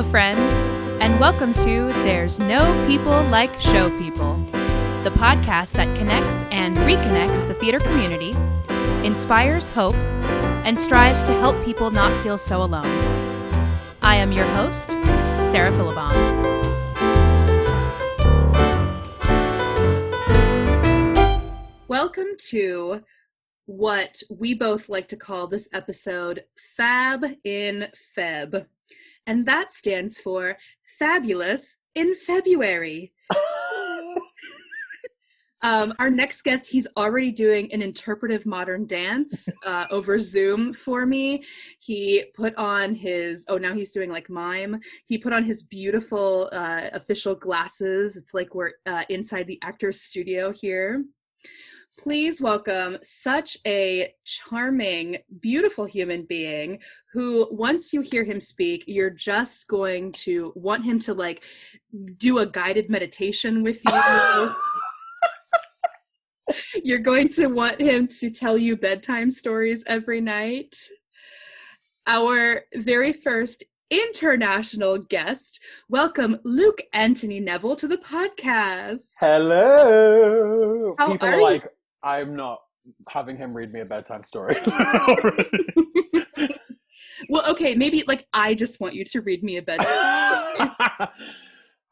Hello, friends, and welcome to There's No People Like Show People, the podcast that connects and reconnects the theater community, inspires hope, and strives to help people not feel so alone. I am your host, Sarah Philibon. Welcome to what we both like to call this episode Fab in Feb. And that stands for Fabulous in February. um, our next guest, he's already doing an interpretive modern dance uh, over Zoom for me. He put on his, oh, now he's doing like mime. He put on his beautiful uh, official glasses. It's like we're uh, inside the actor's studio here please welcome such a charming, beautiful human being who, once you hear him speak, you're just going to want him to like do a guided meditation with you. you're going to want him to tell you bedtime stories every night. Our very first international guest. Welcome, Luke Anthony Neville, to the podcast. Hello. How People are are you? like, I'm not having him read me a bedtime story. Well, okay, maybe like I just want you to read me a bedtime story.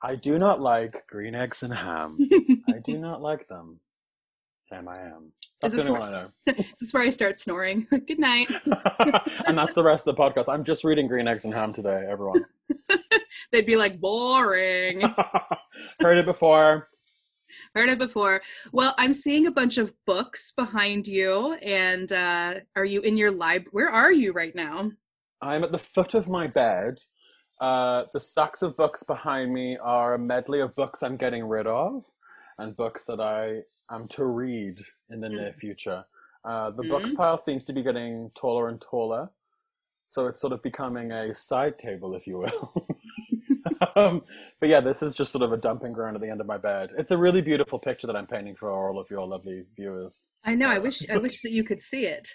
I do not like green eggs and ham. I do not like them. Sam, I am. That's the this only one I this is where I start snoring. Good night. and that's the rest of the podcast. I'm just reading green eggs and ham today, everyone. They'd be like boring. Heard it before. Heard it before. Well, I'm seeing a bunch of books behind you, and uh, are you in your lib? Where are you right now? I'm at the foot of my bed. Uh, the stacks of books behind me are a medley of books I'm getting rid of and books that I am to read in the near future. Uh, the book Mhm. pile seems to be getting taller and taller, so it's sort of becoming a side table, if you will. um, but yeah, this is just sort of a dumping ground at the end of my bed. It's a really beautiful picture that I'm painting for all of your lovely viewers. I know. I wish. I wish that you could see it.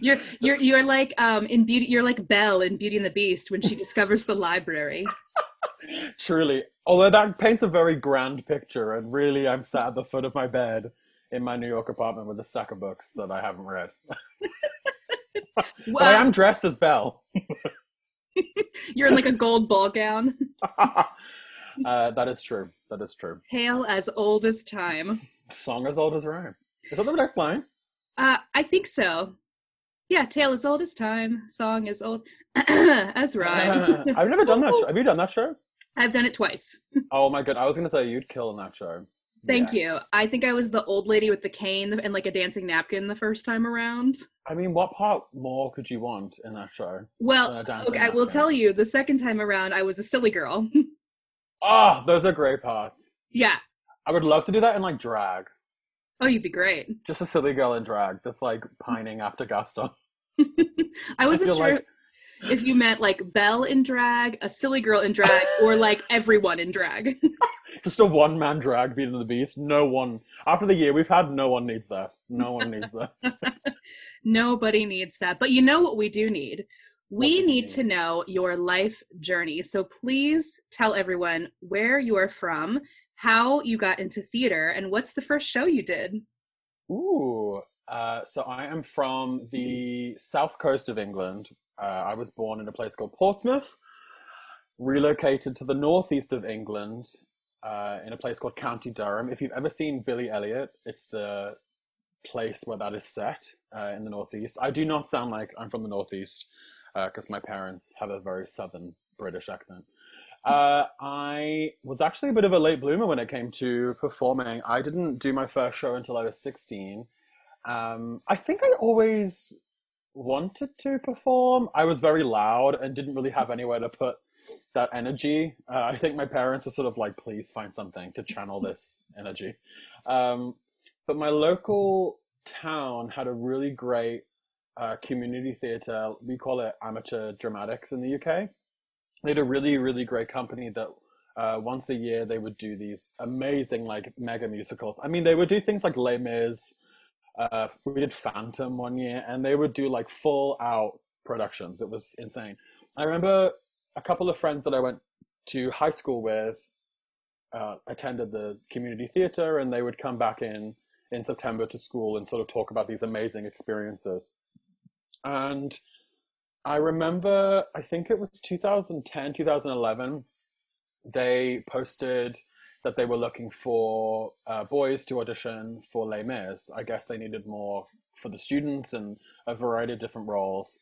You're you're you're like um in beauty. You're like Belle in Beauty and the Beast when she discovers the library. Truly. Although that paints a very grand picture, and really I'm sat at the foot of my bed in my New York apartment with a stack of books that I haven't read. but I am dressed as Belle. you're in like a gold ball gown, uh, that is true. That is true. pale as old as time. Song as old as rhyme. Is that the next line? Uh, I think so. Yeah, tale as old as time, song as old as rhyme. I've never done that show. Have you done that show? I've done it twice. Oh my god, I was going to say you'd kill in that show. Thank Yes. you. I think I was the old lady with the cane and like a dancing napkin the first time around. I mean, what part more could you want in that show? Well, okay, I will tell you, the second time around, I was a silly girl. Oh, those are great parts. yeah. I would love to do that in like drag. Oh, you'd be great. Just a silly girl in drag that's like pining after Gaston. I wasn't feel sure like- if you meant like Belle in drag, a silly girl in drag, or like everyone in drag. Just a one man drag Beauty and the Beast. No one, after the year we've had, no one needs that. No one needs that. Nobody needs that. But you know what we do need? We do need need? to know your life journey. So please tell everyone where you are from, how you got into theater, and what's the first show you did. Ooh. Uh, so I am from the south coast of England. Uh, I was born in a place called Portsmouth, relocated to the northeast of England uh, in a place called County Durham. If you've ever seen Billy Elliot, it's the place where that is set uh, in the northeast. I do not sound like I'm from the northeast because my parents have a very southern British accent. Uh, I was actually a bit of a late bloomer when it came to performing. I didn't do my first show until I was 16. Um, I think I always wanted to perform. I was very loud and didn't really have anywhere to put that energy. Uh, I think my parents were sort of like, please find something to channel this energy. Um, but my local town had a really great uh, community theatre. We call it Amateur Dramatics in the UK. They had a really, really great company that uh, once a year they would do these amazing, like, mega musicals. I mean, they would do things like Les Mis. Uh, we did Phantom one year, and they would do like full out productions. It was insane. I remember a couple of friends that I went to high school with uh, attended the community theater, and they would come back in in September to school and sort of talk about these amazing experiences. And I remember, I think it was 2010, 2011, they posted that they were looking for uh, boys to audition for Les Mis. I guess they needed more for the students and a variety of different roles.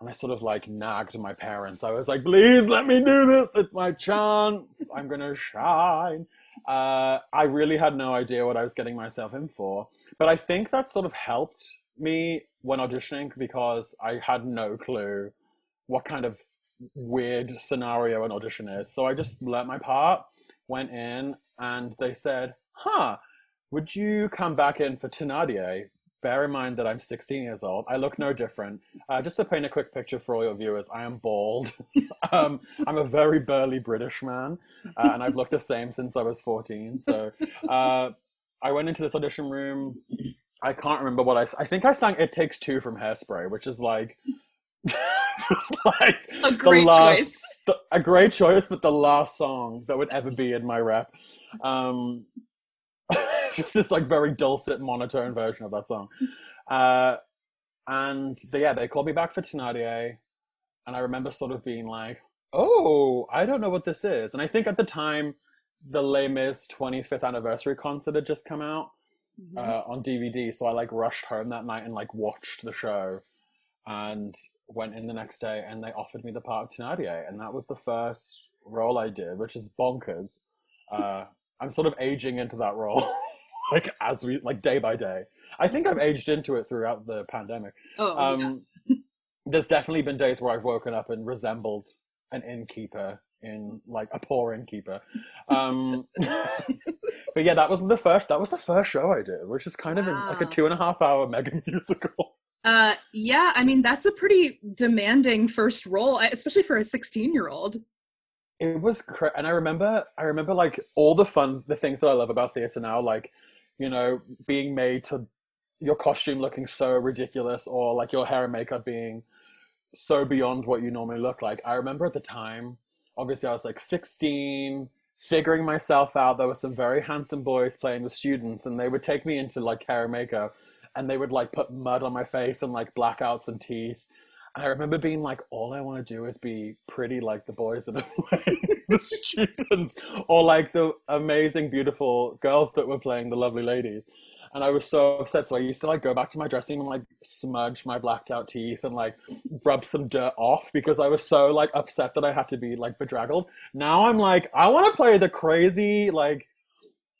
And I sort of like nagged my parents. I was like, please let me do this. It's my chance. I'm going to shine. Uh, I really had no idea what I was getting myself in for. But I think that sort of helped me when auditioning because I had no clue what kind of weird scenario an audition is. So I just learnt my part, went in, and they said, huh, would you come back in for Thénardier? Bear in mind that I'm 16 years old. I look no different. Uh, just to paint a quick picture for all your viewers, I am bald. um, I'm a very burly British man, uh, and I've looked the same since I was 14. So uh, I went into this audition room. I can't remember what I. I think I sang "It Takes Two from Hairspray, which is like just like a great last, choice. The, a great choice, but the last song that would ever be in my rap. Um, just this like very dulcet monotone version of that song. Uh, and they, yeah, they called me back for Thénardier, and I remember sort of being like, "Oh, I don't know what this is." And I think at the time, the Les Mis 25th anniversary concert had just come out Mm-hmm. uh, on DVD, so I like rushed home that night and like watched the show, and went in the next day, and they offered me the part of Thénardier, and that was the first role I did, which is bonkers. Uh, I'm sort of aging into that role, like as we like day by day. I think I've aged into it throughout the pandemic. oh, yeah. Um, there's definitely been days where I've woken up and resembled an innkeeper in like a poor innkeeper. Um, but yeah, that was the first. That was the first show I did, which is kind of like a two and a half hour mega musical. Uh, yeah, I mean that's a pretty demanding first role, especially for a 16 year old. It was, cra- and I remember, I remember like all the fun, the things that I love about theater now, like you know, being made to your costume looking so ridiculous, or like your hair and makeup being so beyond what you normally look like. I remember at the time, obviously, I was like 16, figuring myself out. There were some very handsome boys playing the students, and they would take me into like hair and makeup, and they would like put mud on my face and like blackouts and teeth. And I remember being like, all I want to do is be pretty like the boys that are playing the students, or like the amazing, beautiful girls that were playing the lovely ladies. And I was so upset. So I used to like go back to my dressing room and like smudge my blacked out teeth and like rub some dirt off because I was so like upset that I had to be like bedraggled. Now I'm like, I want to play the crazy like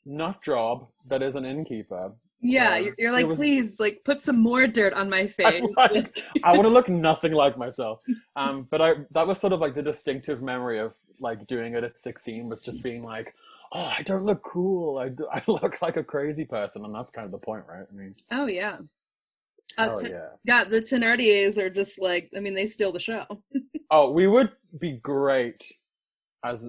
nut job that is an innkeeper. Yeah, Um, you're, like, was- please, like, put some more dirt on my face. I'm like, I want to look nothing like myself. Um, but I that was sort of like the distinctive memory of like doing it at 16 was just being like, oh, I don't look cool. I, I look like a crazy person, and that's kind of the point, right? I mean, oh yeah. Uh, oh t- yeah. yeah, the Thenardiers are just like, I mean, they steal the show. Oh, we would be great as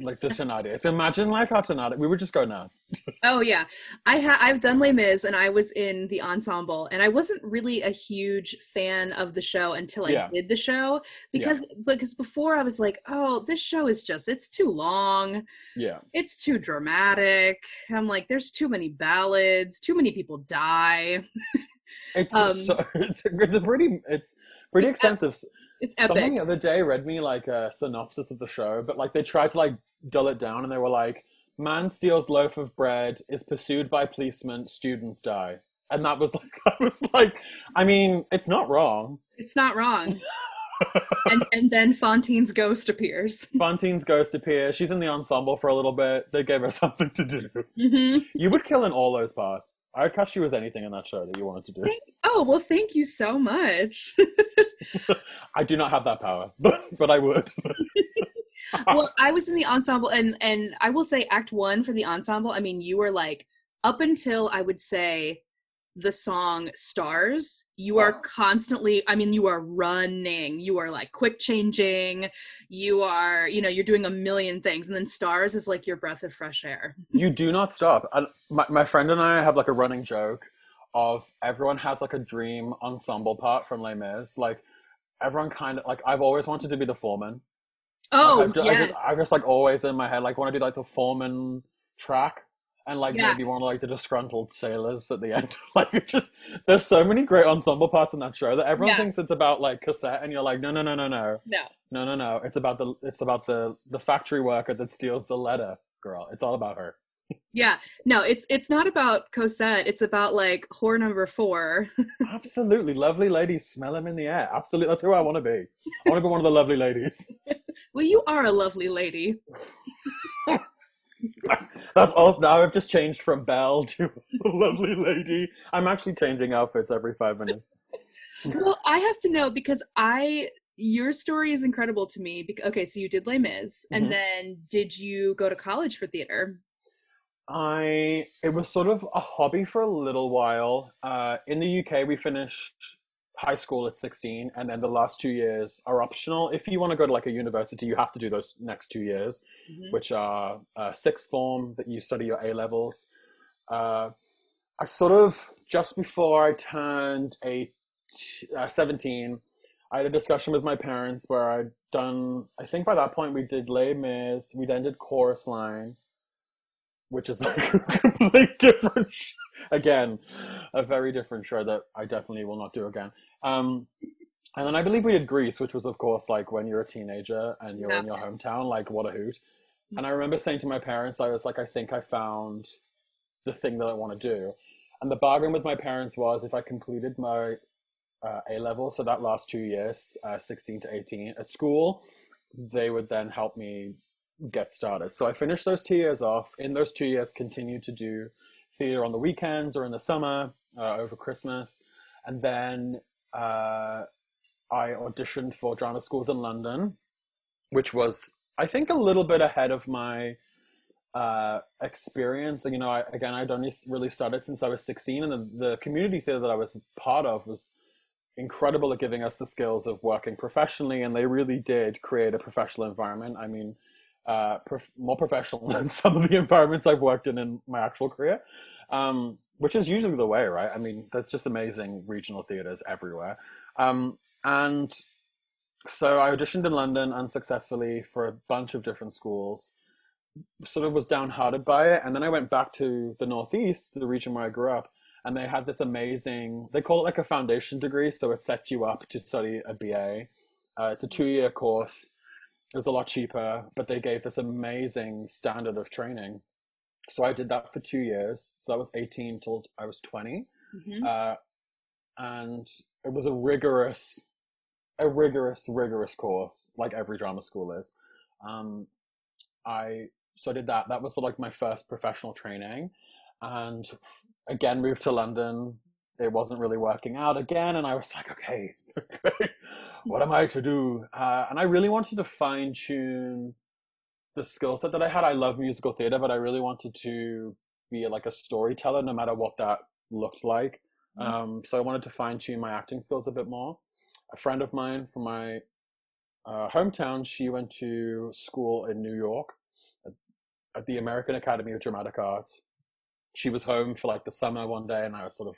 like the Thenardier. So imagine like our Thenardier. We would just go nuts. Oh yeah, I ha- I've done Les Mis and I was in the ensemble and I wasn't really a huge fan of the show until I Yeah. did the show because because before I was like, oh, this show is just it's too long, Yeah. it's too dramatic. I'm like, there's too many ballads, too many people die. It's Um, so it's a, it's a pretty it's pretty extensive. It's epic. Someone the other day read me like a synopsis of the show, but like they tried to like dull it down, and they were like, "Man steals loaf of bread, is pursued by policemen, students die," and that was like, I was like, I mean, it's not wrong. It's not wrong. and and then Fantine's ghost appears. Fantine's ghost appears. She's in the ensemble for a little bit. They gave her something to do. hmm You would kill in all those parts. I'd cast you as anything in that show that you wanted to do. Oh well, thank you so much. I do not have that power, but but I would. well, I was in the ensemble, and and I will say, Act One for the ensemble. I mean, you were like up until I would say the song "Stars." You are Wow. constantly. I mean, you are running. You are like quick changing. You are, you know, you're doing a million things, and then "Stars" is like your breath of fresh air. you do not stop. And my, my friend and I have like a running joke of everyone has like a dream ensemble part from Les Mis. Like everyone kind of like I've always wanted to be the foreman. Oh, like, I, just, yes. I, just, I just like always in my head like want to do like the foreman track and like Yeah. maybe one of like the disgruntled sailors at the end. like just there's so many great ensemble parts in that show that everyone Yeah. thinks it's about like Cosette, and you're like, no, no, no, no, no, no. no, no, no. It's about the it's about the the factory worker that steals the letter, girl. It's all about her. Yeah. No, it's it's not about Cosette. It's about like whore number four. Absolutely, lovely ladies smell him in the air. Absolutely, that's who I want to be. I want to be one of the lovely ladies. well, you are a lovely lady. That's also now I've just changed from Belle to lovely lady. I'm actually changing outfits every five minutes. well, I have to know because I your story is incredible to me. Okay, so you did Les Mis, and then did you go to college for theater? I it was sort of a hobby for a little while. Uh, in the UK, we finished high school at 16, and then the last two years are optional. If you want to go to like a university, you have to do those next two years, Mhm. which are uh, sixth form that you study your A levels. Uh, I sort of just before I turned eight, uh, 17, I had a discussion with my parents where I'd done. I think by that point we did Les Mis. We then did Chorus Line which is like a complete different again a very different show that i definitely will not do again. Um and then i believe we did Grease which was of course like when you're a teenager and you're in your hometown like what a hoot. And i remember saying to my parents i was like i think i found the thing that i want to do. And the bargain with my parents was if i completed my uh, a level so that last two years uh, 16 to 18 at school they would then help me get started. So I finished those two years off. In those two years, continued to do theater on the weekends or in the summer uh, over Christmas, and then uh, I auditioned for drama schools in London, which was I think a little bit ahead of my uh, experience. You know, I, again, I'd only really started since I was 16, and the, the community theater that I was part of was incredible at giving us the skills of working professionally, and they really did create a professional environment. I mean, uh, prof- more professional than some of the environments I've worked in in my actual career, um, which is usually the way, right? I mean, there's just amazing regional theaters everywhere. Um, and so I auditioned in London unsuccessfully for a bunch of different schools. Sort of was downhearted by it, and then I went back to the Northeast, the region where I grew up, and they had this amazing. They call it like a foundation degree, so it sets you up to study a BA. Uh, it's a two-year course. It was a lot cheaper, but they gave this amazing standard of training. So I did that for two years. So that was 18 till I was 20. Mhm. Uh, and it was a rigorous, a rigorous, rigorous course, like every drama school is. Um, I so I did that. That was sort of like my first professional training, and again moved to London. It wasn't really working out again, and I was like, okay, okay, what am I to do? Uh, and I really wanted to fine tune the skill set that I had. I love musical theater, but I really wanted to be like a storyteller, no matter what that looked like. Mhm. Um, so I wanted to fine tune my acting skills a bit more. A friend of mine from my uh, hometown, she went to school in New York at, at the American Academy of Dramatic Arts. She was home for like the summer one day, and I was sort of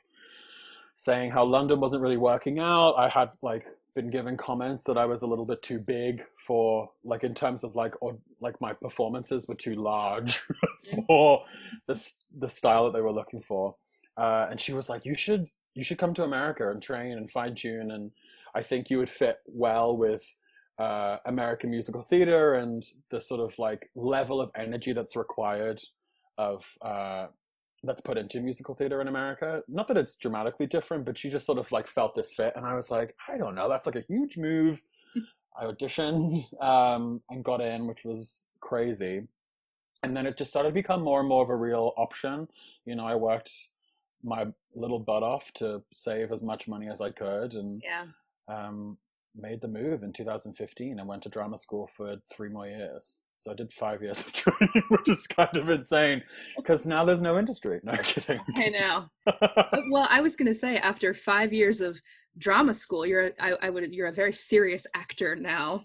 saying how London wasn't really working out. I had like been given comments that I was a little bit too big for like in terms of like or like my performances were too large for the the style that they were looking for. Uh, and she was like, "You should you should come to America and train and fine tune, and I think you would fit well with." Uh, American musical theater and the sort of like level of energy that's required of uh, that's put into musical theater in America. Not that it's dramatically different, but she just sort of like felt this fit, and I was like, I don't know, that's like a huge move. I auditioned um, and got in, which was crazy, and then it just started to become more and more of a real option. You know, I worked my little butt off to save as much money as I could, and Yeah. um, made the move in 2015 and went to drama school for three more years. So I did five years of training, which is kind of insane because now there's no industry. No kidding. I know. Well, I was going to say after five years of drama school, you're I, I would you're a very serious actor now.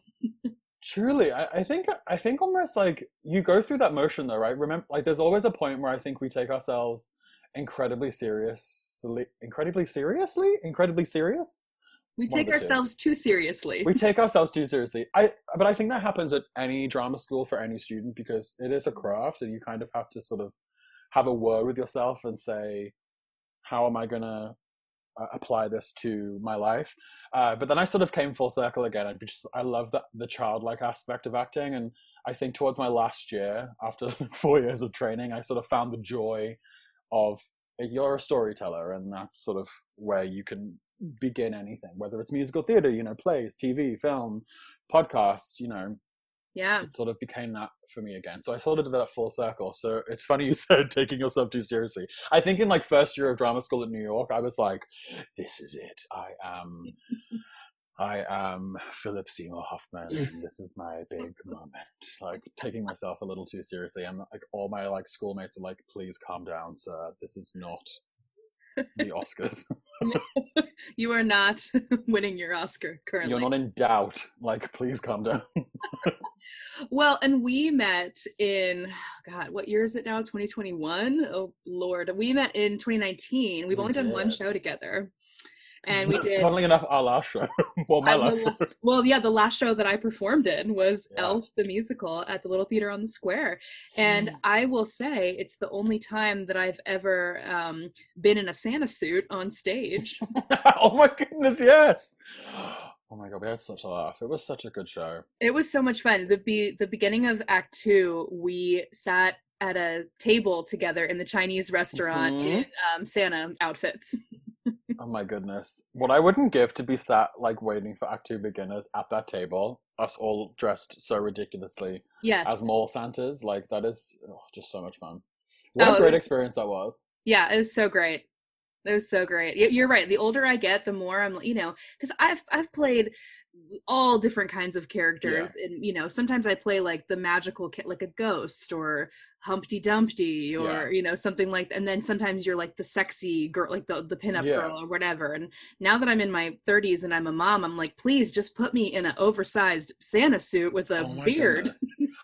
Truly, I, I think I think almost like you go through that motion though, right? Remember, like there's always a point where I think we take ourselves incredibly seriously, incredibly seriously, incredibly serious. We take the two. ourselves too seriously. we take ourselves too seriously. I but I think that happens at any drama school for any student because it is a craft and you kind of have to sort of have a word with yourself and say, how am I gonna uh, apply this to my life? Uh, but then I sort of came full circle again. I just I love that the childlike aspect of acting, and I think towards my last year, after four years of training, I sort of found the joy of you're a storyteller, and that's sort of where you can begin anything, whether it's musical theater, you know, plays, TV, film, podcasts, you know, yeah. it sort of became that for me again. So I sort of did that full circle. So it's funny you said taking yourself too seriously. I think in like first year of drama school at New York, I was like, this is it. I am I am Philip Seymour Hoffman this is my big moment. Like taking myself a little too seriously. And like all my like schoolmates are like, please calm down, sir. This is not the Oscars. You are not winning your Oscar currently. You're not in doubt. Like, please calm down. Well, and we met in God, what year is it now? 2021. Oh Lord, we met in 2019. We've We only done one show together, and we did. Funnily enough, our last show. well, my last show. Well, yeah, the last show that I performed in was Yeah. Elf the musical at the Little Theater on the Square, and Mm. I will say it's the only time that I've ever um, been in a Santa suit on stage. oh my goodness, yes. Oh my god, we had such a laugh. It was such a good show. It was so much fun. The be the beginning of Act Two, we sat at a table together in the Chinese restaurant Mhm. in um, Santa outfits. Oh my goodness. What I wouldn't give to be sat like waiting for Act Two beginners at that table, us all dressed so ridiculously Yes, as mall Santas, like that is oh, just so much fun. What Oh, a great was- experience that was. yeah, it was so great. It was so great. You're right. The older I get, the more I'm, you know, because I've I've played all different kinds of characters, and you know, sometimes I play like the magical, ca- like a ghost or Humpty Dumpty or Yeah. you know something like. And then sometimes you're like the sexy girl, like the the pinup Yeah. girl or whatever. And now that I'm in my 30s and I'm a mom, I'm like, please just put me in an oversized Santa suit with a Oh beard.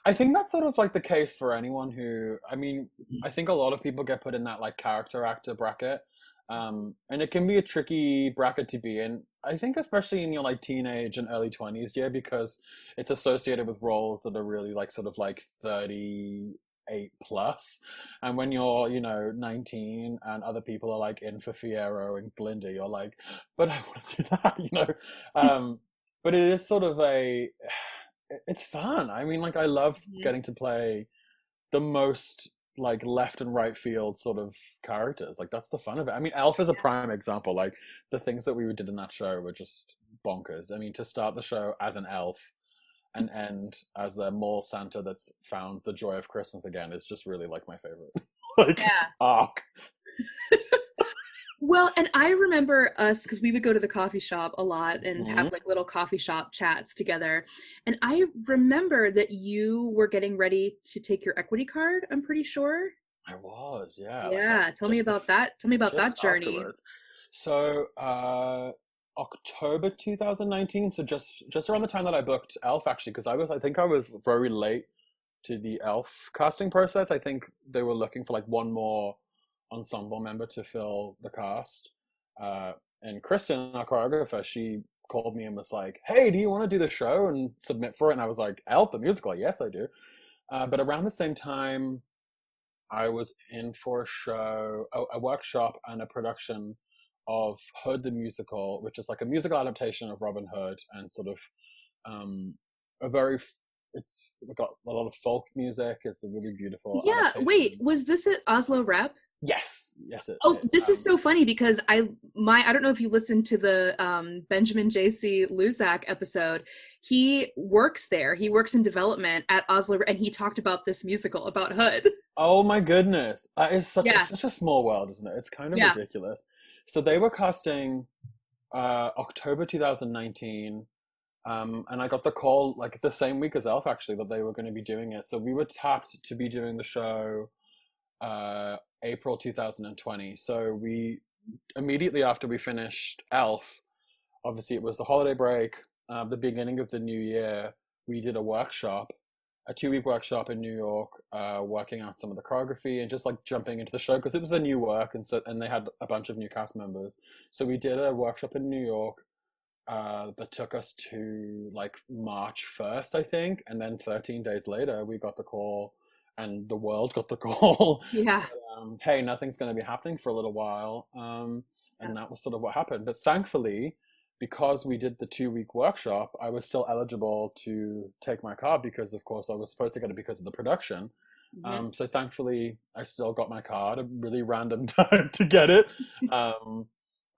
I think that's sort of like the case for anyone who, I mean, mm-hmm. I think a lot of people get put in that like character actor bracket. Um, and it can be a tricky bracket to be in. I think especially in your like teenage and early 20s year because it's associated with roles that are really like sort of like 38 plus. And when you're, you know, 19 and other people are like in for Fiyero and Glinda, you're like, but I want to do that, you know? Um, but it is sort of a, it's fun. I mean, like I love Mhm. getting to play the most like left and right field sort of characters. Like that's the fun of it. I mean, Elf is a prime example. Like the things that we did in that show were just bonkers. I mean, to start the show as an elf and mm-hmm. end as a mall Santa that's found the joy of Christmas again is just really like my favorite like Yeah. arc. Well, and I remember us because we would go to the coffee shop a lot and have Mhm. like little coffee shop chats together. And I remember that you were getting ready to take your equity card, I'm pretty sure. I was, yeah. Yeah, like, tell me about bef- that. Tell me about that journey. afterwards. So, uh, October 2019. So just just around the time that I booked Elf, actually, because I was I think I was very late to the Elf casting process. I think they were looking for like one more ensemble member to fill the cast. Uh, and Kristen, our choreographer, she called me and was like, "Hey, do you want to do the show and submit for it?" And I was like, "Elf, the musical? Yes, I do." Uh, but around the same time, I was in for a show, a, a workshop, and a production of Hood the musical, which is like a musical adaptation of Robin Hood, and sort of um, a very. f- It's got a lot of folk music. It's a really beautiful. Yeah, wait, was this at Asolo Rep? Yes, yes. It, Oh, it, this is um, so funny because I my I don't know if you listened to the um, Benjamin J.C. Luzak episode. He works there. He works in development at Asolo, and he talked about this musical about Hood. Oh my goodness! Uh, it's such Yeah. a, such a small world, isn't it? It's kind of Yeah. ridiculous. So they were casting uh, October 2019, um, and I got the call like the same week as Elf actually that they were going to be doing it. So we were tapped to be doing the show uh, April 2020. So we immediately after we finished Elf, obviously it was the holiday break, uh, the beginning of the new year. We did a workshop a two week workshop in New York, uh, working out some of the choreography and just like jumping into the show because it was a new work and so and they had a bunch of new cast members. So we did a workshop in New York, uh, that took us to like March 1st, I think. And then 13 days later, we got the call and the world got the call. Yeah. um, hey, nothing's going to be happening for a little while. Um, and that was sort of what happened. But thankfully, because we did the two week workshop, I was still eligible to take my card because, of course, I was supposed to get it because of the production. Mhm. Um, so thankfully, I still got my card. A really random time to get it. Um,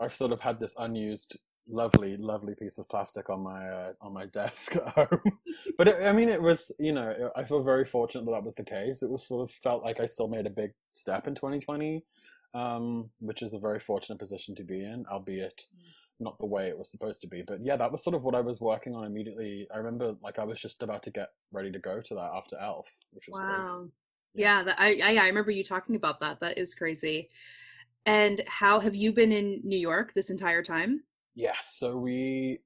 I've sort of had this unused, lovely, lovely piece of plastic on my uh, on my desk at home. but it, I mean, it was you know I feel very fortunate that that was the case. It was sort of felt like I still made a big step in 2020, um, which is a very fortunate position to be in, albeit not the way it was supposed to be. But yeah, that was sort of what I was working on immediately. I remember like I was just about to get ready to go to that after Elf, which was crazy. Wow. Yeah, that, I, I I remember you talking about that. That is crazy. And how have you been in New York this entire time? Yes, so we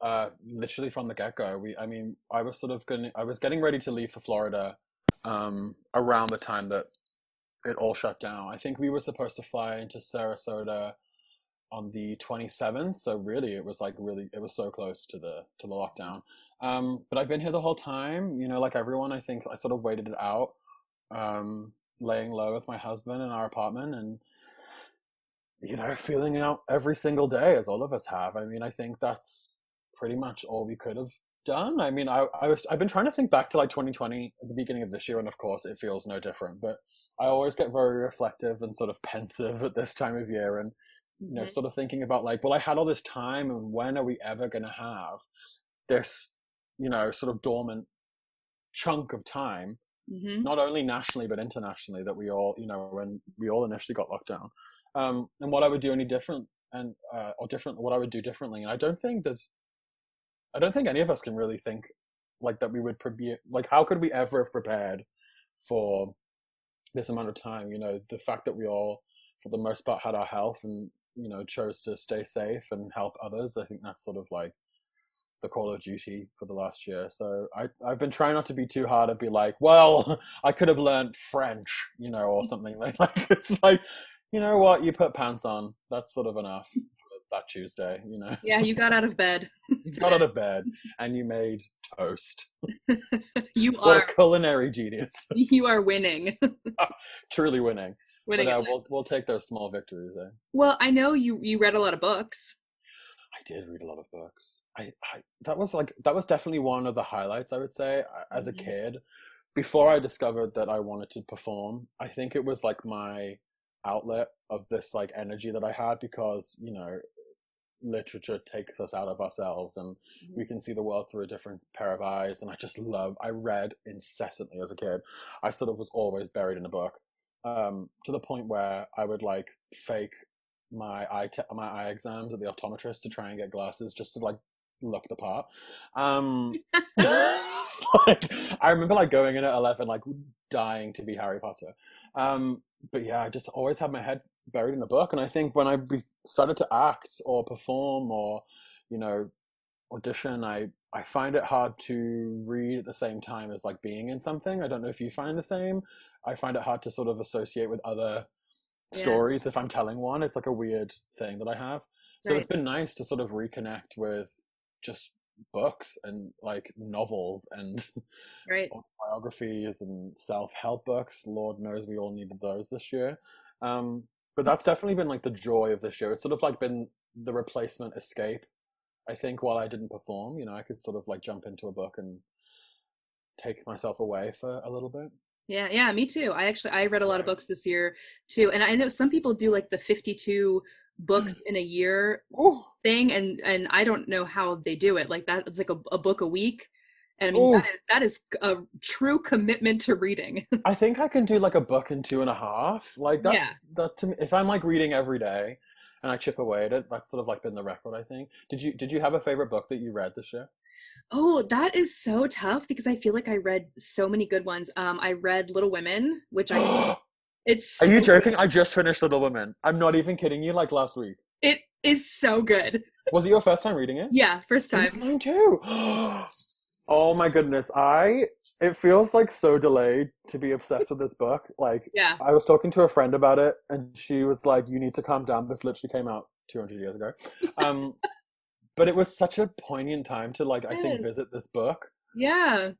uh literally from the get-go, we I mean, I was sort of going I was getting ready to leave for Florida um around the time that it all shut down. I think we were supposed to fly into Sarasota on the 27th, so really it was like really it was so close to the to the lockdown. Um but I've been here the whole time, you know, like everyone I think I sort of waited it out um laying low with my husband in our apartment and you know, feeling out every single day as all of us have. I mean, I think that's pretty much all we could have done. I mean, I, I was I've been trying to think back to like 2020 at the beginning of this year, and of course it feels no different. But I always get very reflective and sort of pensive at this time of year, and you know, Mhm. sort of thinking about like, well, I had all this time, and when are we ever going to have this, you know, sort of dormant chunk of time Mhm. not only nationally but internationally that we all you know when we all initially got locked down um and what i would do any different and uh, or different what i would do differently and i don't think there's i don't think any of us can really think like that we would prepare. like how could we ever have prepared for this amount of time you know the fact that we all for the most part had our health and you know chose to stay safe and help others i think that's sort of like the call of duty for the last year so i i've been trying not to be too hard and be like well i could have learned french you know or something like like it's like you know what you put pants on that's sort of enough that tuesday you know Yeah, you got out of bed. you got out of bed and you made toast You what are a culinary genius you are winning. truly winning winning. but uh, we'll we'll take those small victories eh? well, I know you you read a lot of books. I did read a lot of books. I, I that was like that was definitely one of the highlights I would say as a Mhm. kid. Before I discovered that I wanted to perform, I think it was like my outlet of this like energy that I had because you know literature takes us out of ourselves and we can see the world through a different pair of eyes and I just love I read incessantly as a kid. I sort of was always buried in a book. Um, to the point where I would like fake my eye te- my eye exams at the optometrist to try and get glasses just to like look the part. Um, like, I remember like going in at eleven, like dying to be Harry Potter. Um, but yeah, I just always had my head buried in a book, and I think when I started to act or perform or you know audition, I I find it hard to read at the same time as like being in something. I don't know if you find the same. I find it hard to sort of associate with other Yeah. stories if I'm telling one. It's like a weird thing that I have. So Right. it's been nice to sort of reconnect with just books and like novels and Right. biographies and self-help books. Lord knows we all needed those this year. Um, but that's definitely been like the joy of this year. It's sort of like been the replacement escape. I think while I didn't perform, you know, I could sort of like jump into a book and take myself away for a little bit. Yeah, yeah, me too. I actually I read a lot of books this year too, and I know some people do like the fifty-two books in a year Ooh. thing, and and I don't know how they do it. Like that, it's like a, a book a week, and I mean that is, that is a true commitment to reading. I think I can do like a book in two and a half. Like that's Yeah. that to me. If I'm like reading every day and I chip away at it, that's sort of like been the record. I think. Did you did you have a favorite book that you read this year? oh, that is so tough because I feel like I read so many good ones. Um, I read Little Women, which I Are you so- joking? I just finished Little Women. I'm not even kidding you. Like last week. It is so good. Was it your first time reading it? Yeah, first time. Mine too. Oh my goodness. I it feels like so delayed to be obsessed with this book. Like Yeah. I was talking to a friend about it and she was like, You need to calm down. This literally came out two hundred years ago. Um but it was such a poignant time to like I think visit this book. Yeah.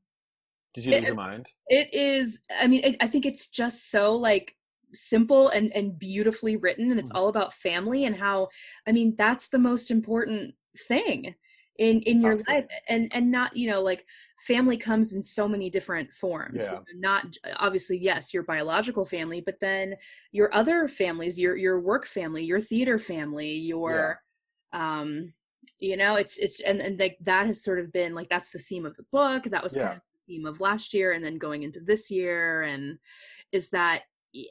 Did you It- lose your mind? It is I mean, it, I think it's just so like simple and and beautifully written and it's Mhm. all about family and how I mean, that's the most important thing in in your life and and not, you know, like family comes in so many different forms. Yeah. Not obviously yes, your biological family, but then your other families, your your work family, your theater family, your um you know, it's it's and and like that has sort of been like that's the theme of the book. That was Yeah. kind of theme of last year and then going into this year and is that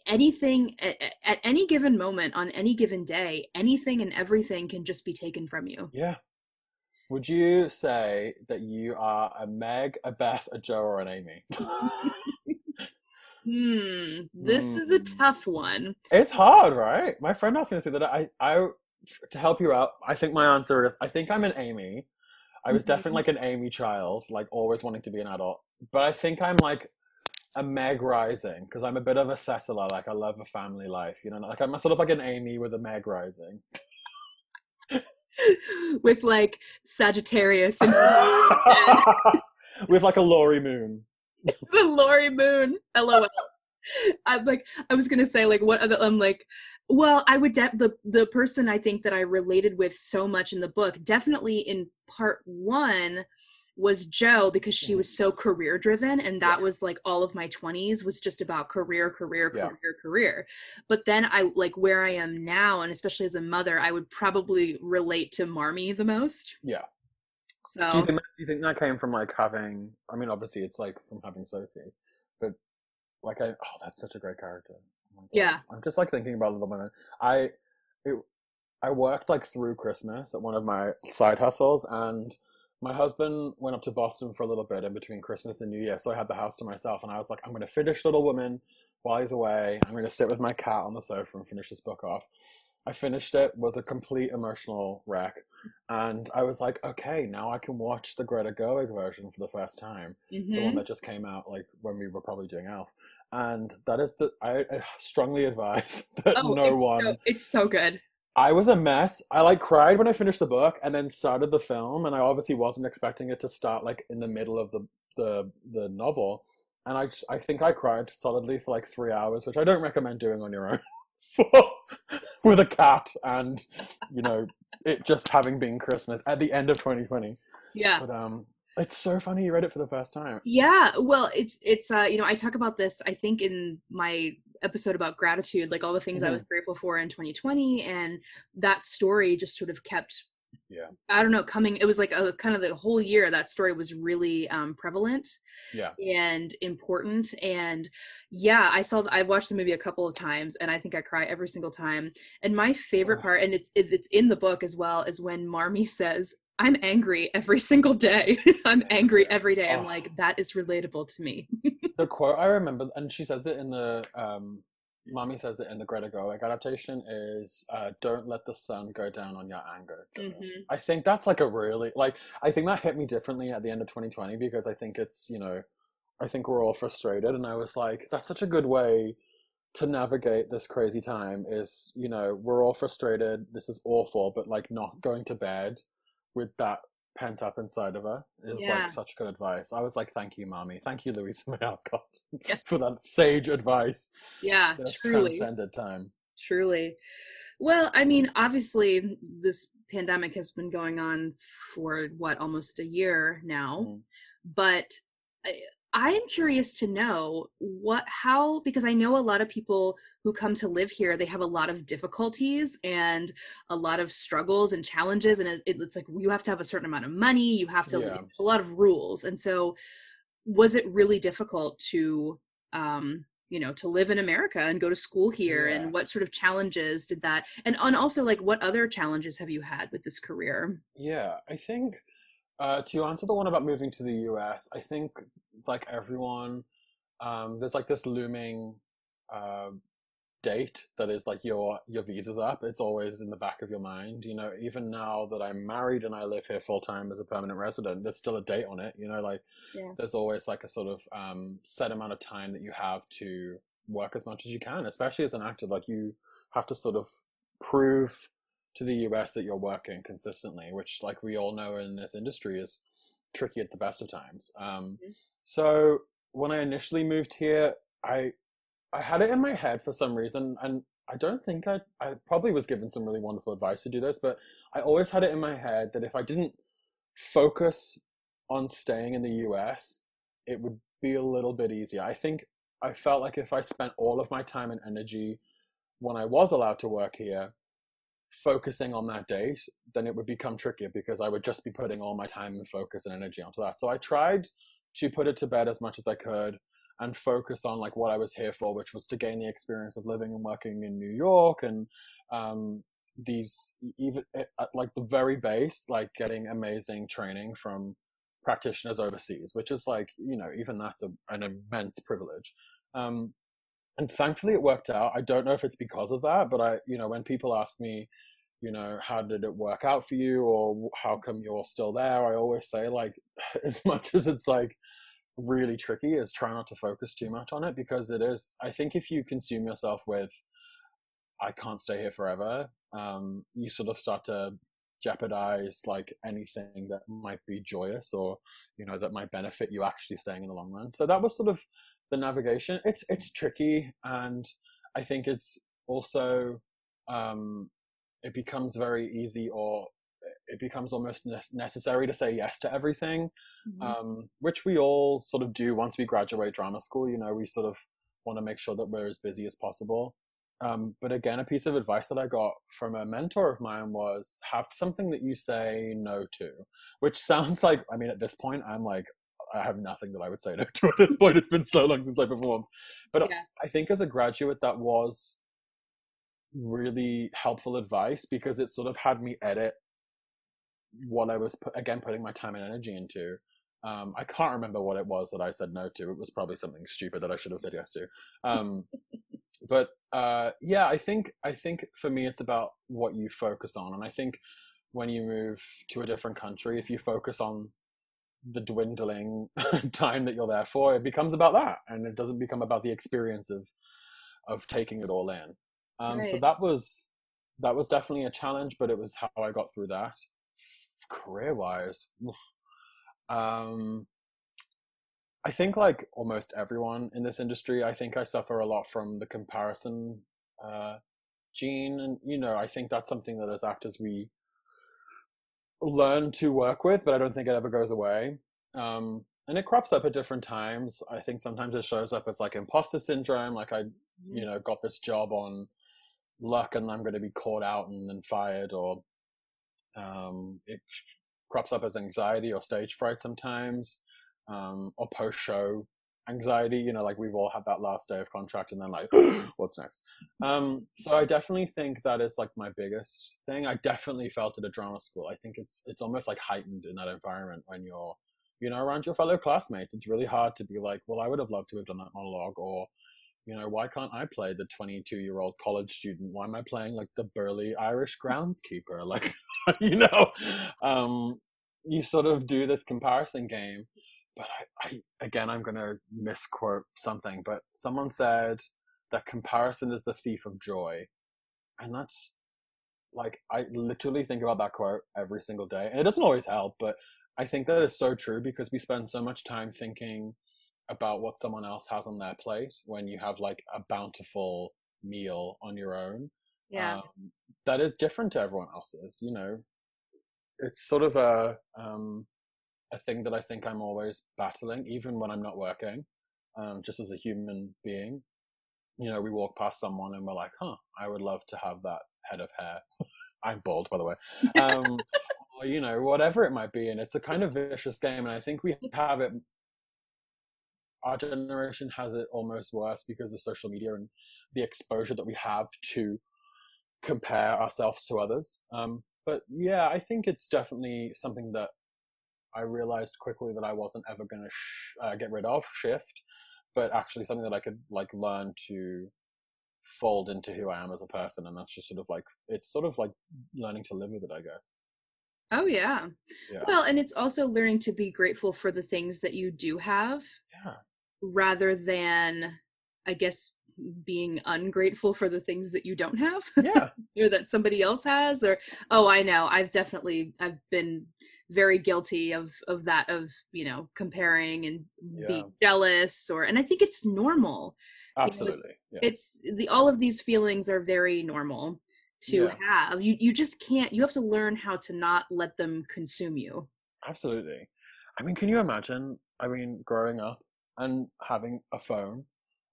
anything at, at any given moment on any given day anything and everything can just be taken from you Yeah. Would you say that you are a Meg, a Beth, a Jo, or an Amy? hmm this is a Hmm. tough one it's hard, right? My friend asked me to say that I, I, to help you out, I think my answer is I think I'm an Amy. I was definitely mm-hmm. like an Amy child, like always wanting to be an adult. But I think I'm like a Meg rising because I'm a bit of a settler. Like I love a family life, you know. Like I'm sort of like an Amy with a Meg rising. with like sagittarius and with like a Laurie Moon. the Laurie Moon. LOL. I'm like, I was gonna say like, what other? I'm like, well, I would de- the the person I think that I related with so much in the book, definitely in part one, was Jo because she was so career driven, and that Yeah. was like all of my 20s was just about career, career, Yeah. career, career. But then I like where I am now, and especially as a mother, I would probably relate to Marmee the most. Yeah. So Do you think that, do you think that came from like having? I mean, obviously, it's like from having Sophie, but like I oh, that's such a great character. My God. Yeah. I'm just like thinking about Little Women. I it, I worked like through Christmas at one of my side hustles, and my husband went up to Boston for a little bit in between Christmas and New Year, so I had the house to myself, and I was like, I'm going to finish Little Women while he's away. I'm going to sit with my cat on the sofa and finish this book off. I finished it, was a complete emotional wreck. And I was like, okay, now I can watch the Greta Gerwig version for the first time, the mhm. one that just came out like when we were probably doing Elf. And that is the I, I strongly advise that Oh, no it's one. so, it's so good. I was a mess. I like cried when I finished the book and then started the film, and I obviously wasn't expecting it to start like in the middle of the the the novel. And I just, I think I cried solidly for like three hours, which I don't recommend doing on your own. for with a cat and you know it just having been Christmas at the end of 2020. Yeah. But um, it's so funny you read it for the first time. Yeah, well, it's it's uh you know I talk about this I think in my episode about gratitude, like all the things I Mhm. was grateful for in 2020, and that story just sort of kept. Yeah. I don't know, coming. It was like a kind of the whole year that story was really um, prevalent Yeah, and important. And yeah, I saw. I watched the movie a couple of times, and I think I cry every single time. And my favorite Ugh. part, and it's it, it's in the book as well, is when Marmee says, "I'm angry every single day. I'm angry every day." I'm like, that is relatable to me. the quote I remember, and she says it in the um, Marmee says it in the Greta Gerwig adaptation is, uh, "Don't let the sun go down on your anger." Jo." Mhm. I think that's like a really like I think that hit me differently at the end of 2020 because I think it's you know I think we're all frustrated and I was like that's such a good way to navigate this crazy time is you know we're all frustrated this is awful but like not going to bed with that pent up inside of us is Yeah. like such good advice. I was like thank you mommy thank you Louisa May Alcott Yes. for that sage advice Yeah, truly. transcended time. Truly. Well, I mean, obviously, this pandemic has been going on for what, almost a year now. Mhm. But I, I am curious to know what, how, because I know a lot of people who come to live here, they have a lot of difficulties and a lot of struggles and challenges. And it, it's like you have to have a certain amount of money, you have to, Yeah. a lot of rules. And so, was it really difficult to, um, you know to live in america and go to school here Yeah. and what sort of challenges did that and and also like what other challenges have you had with this career Yeah, I think uh, to answer the one about moving to the US, I think like everyone, um, there's like this looming uh, date that is like your your visa's up. It's always in the back of your mind. You know, even now that I'm married and I live here full time as a permanent resident, there's still a date on it. You know, like Yeah. there's always like a sort of um, set amount of time that you have to work as much as you can, especially as an actor. Like you have to sort of prove to the US that you're working consistently, which, like we all know in this industry, is tricky at the best of times. Um, mm-hmm. So when I initially moved here, I I had it in my head for some reason, and I don't think I I probably was given some really wonderful advice to do this, but I always had it in my head that if I didn't focus on staying in the US, it would be a little bit easier. I think I felt like if I spent all of my time and energy when I was allowed to work here focusing on that date, then it would become trickier because I would just be putting all my time and focus and energy onto that. So I tried to put it to bed as much as I could and focus on like what I was here for, which was to gain the experience of living and working in New York and um, these even at like the very base, like getting amazing training from practitioners overseas, which is like you know even that's a, an immense privilege. Um, and thankfully it worked out. I don't know if it's because of that, but I you know when people ask me, you know, how did it work out for you, or how come you're still there, I always say like as much as it's like really tricky is try not to focus too much on it because it is i think if you consume yourself with i can't stay here forever um, you sort of start to jeopardize like anything that might be joyous or you know that might benefit you actually staying in the long run. So that was sort of the navigation it's it's tricky and i think it's also um it becomes very easy or it becomes almost necessary to say yes to everything, mm-hmm. um, which we all sort of do once we graduate drama school. You know, we sort of want to make sure that we're as busy as possible. Um, but again, a piece of advice that I got from a mentor of mine was have something that you say no to, which sounds like, I mean, at this point, I'm like, I have nothing that I would say no to at this point. It's been so long since I performed. But yeah. I think as a graduate, that was really helpful advice because it sort of had me edit what I was put, again putting my time and energy into. Um, I can't remember what it was that I said no to. It was probably something stupid that I should have said yes to. Um, but uh, yeah, I think I think for me it's about what you focus on, and I think when you move to a different country, if you focus on the dwindling time that you're there for, it becomes about that, and it doesn't become about the experience of of taking it all in. Um, right. So that was that was definitely a challenge, but it was how I got through that career wise, um, I think like almost everyone in this industry, I think I suffer a lot from the comparison uh, gene, and you know, I think that's something that as actors we learn to work with, but I don't think it ever goes away. Um, and it crops up at different times. I think sometimes it shows up as like imposter syndrome, like I, you know, got this job on luck and I'm going to be caught out and then fired, or um, it crops up as anxiety or stage fright sometimes, um, or post show anxiety. You know, like we've all had that last day of contract and then like, what's next? Um, so I definitely think that is like my biggest thing. I definitely felt it at drama school. I think it's it's almost like heightened in that environment when you're you know around your fellow classmates. It's really hard to be like, well, I would have loved to have done that monologue or you know, why can't I play the 22 year old college student? Why am I playing like the burly Irish groundskeeper? Like, you know, um, you sort of do this comparison game. But I, I again, I'm going to misquote something, but someone said that comparison is the thief of joy. And that's like, I literally think about that quote every single day. And it doesn't always help, but I think that is so true because we spend so much time thinking about what someone else has on their plate when you have like a bountiful meal on your own. Yeah. Um, that is different to everyone else's, you know. It's sort of a um a thing that I think I'm always battling, even when I'm not working, um, just as a human being. You know, we walk past someone and we're like, huh, I would love to have that head of hair. I'm bald, by the way. Um, or, you know, whatever it might be. And it's a kind of vicious game. And I think we have it our generation has it almost worse because of social media and the exposure that we have to compare ourselves to others. Um, but yeah, I think it's definitely something that I realized quickly that I wasn't ever going to sh- uh, get rid of, shift, but actually something that I could like learn to fold into who I am as a person. And that's just sort of like, it's sort of like learning to live with it, I guess. Oh yeah. yeah. Well, and it's also learning to be grateful for the things that you do have. Yeah rather than i guess being ungrateful for the things that you don't have Yeah. or that somebody else has or oh i know i've definitely i've been very guilty of of that of you know comparing and Yeah. being jealous or and i think it's normal Absolutely. Yeah. it's the all of these feelings are very normal to Yeah. have you you just can't you have to learn how to not let them consume you Absolutely. I mean, can you imagine? I mean, growing up and having a phone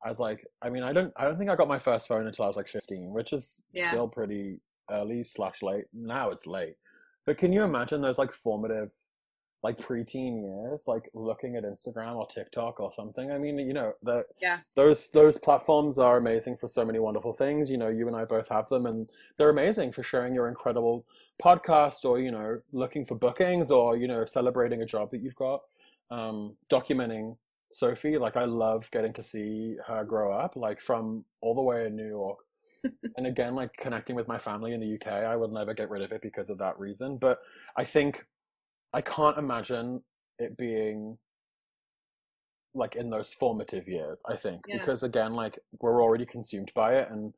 as like, I mean, I don't, I don't think I got my first phone until I was like 15, which is still pretty early slash late. Now it's late. But can you imagine those like formative, like preteen years, like looking at Instagram or TikTok or something? I mean, you know, the Yeah. those those platforms are amazing for so many wonderful things. You know, you and I both have them, and they're amazing for sharing your incredible podcast or you know looking for bookings or you know celebrating a job that you've got um documenting sophie like i love getting to see her grow up like from all the way in new york and again like connecting with my family in the uk i will never get rid of it because of that reason but i think i can't imagine it being like in those formative years i think Yeah. because again like we're already consumed by it and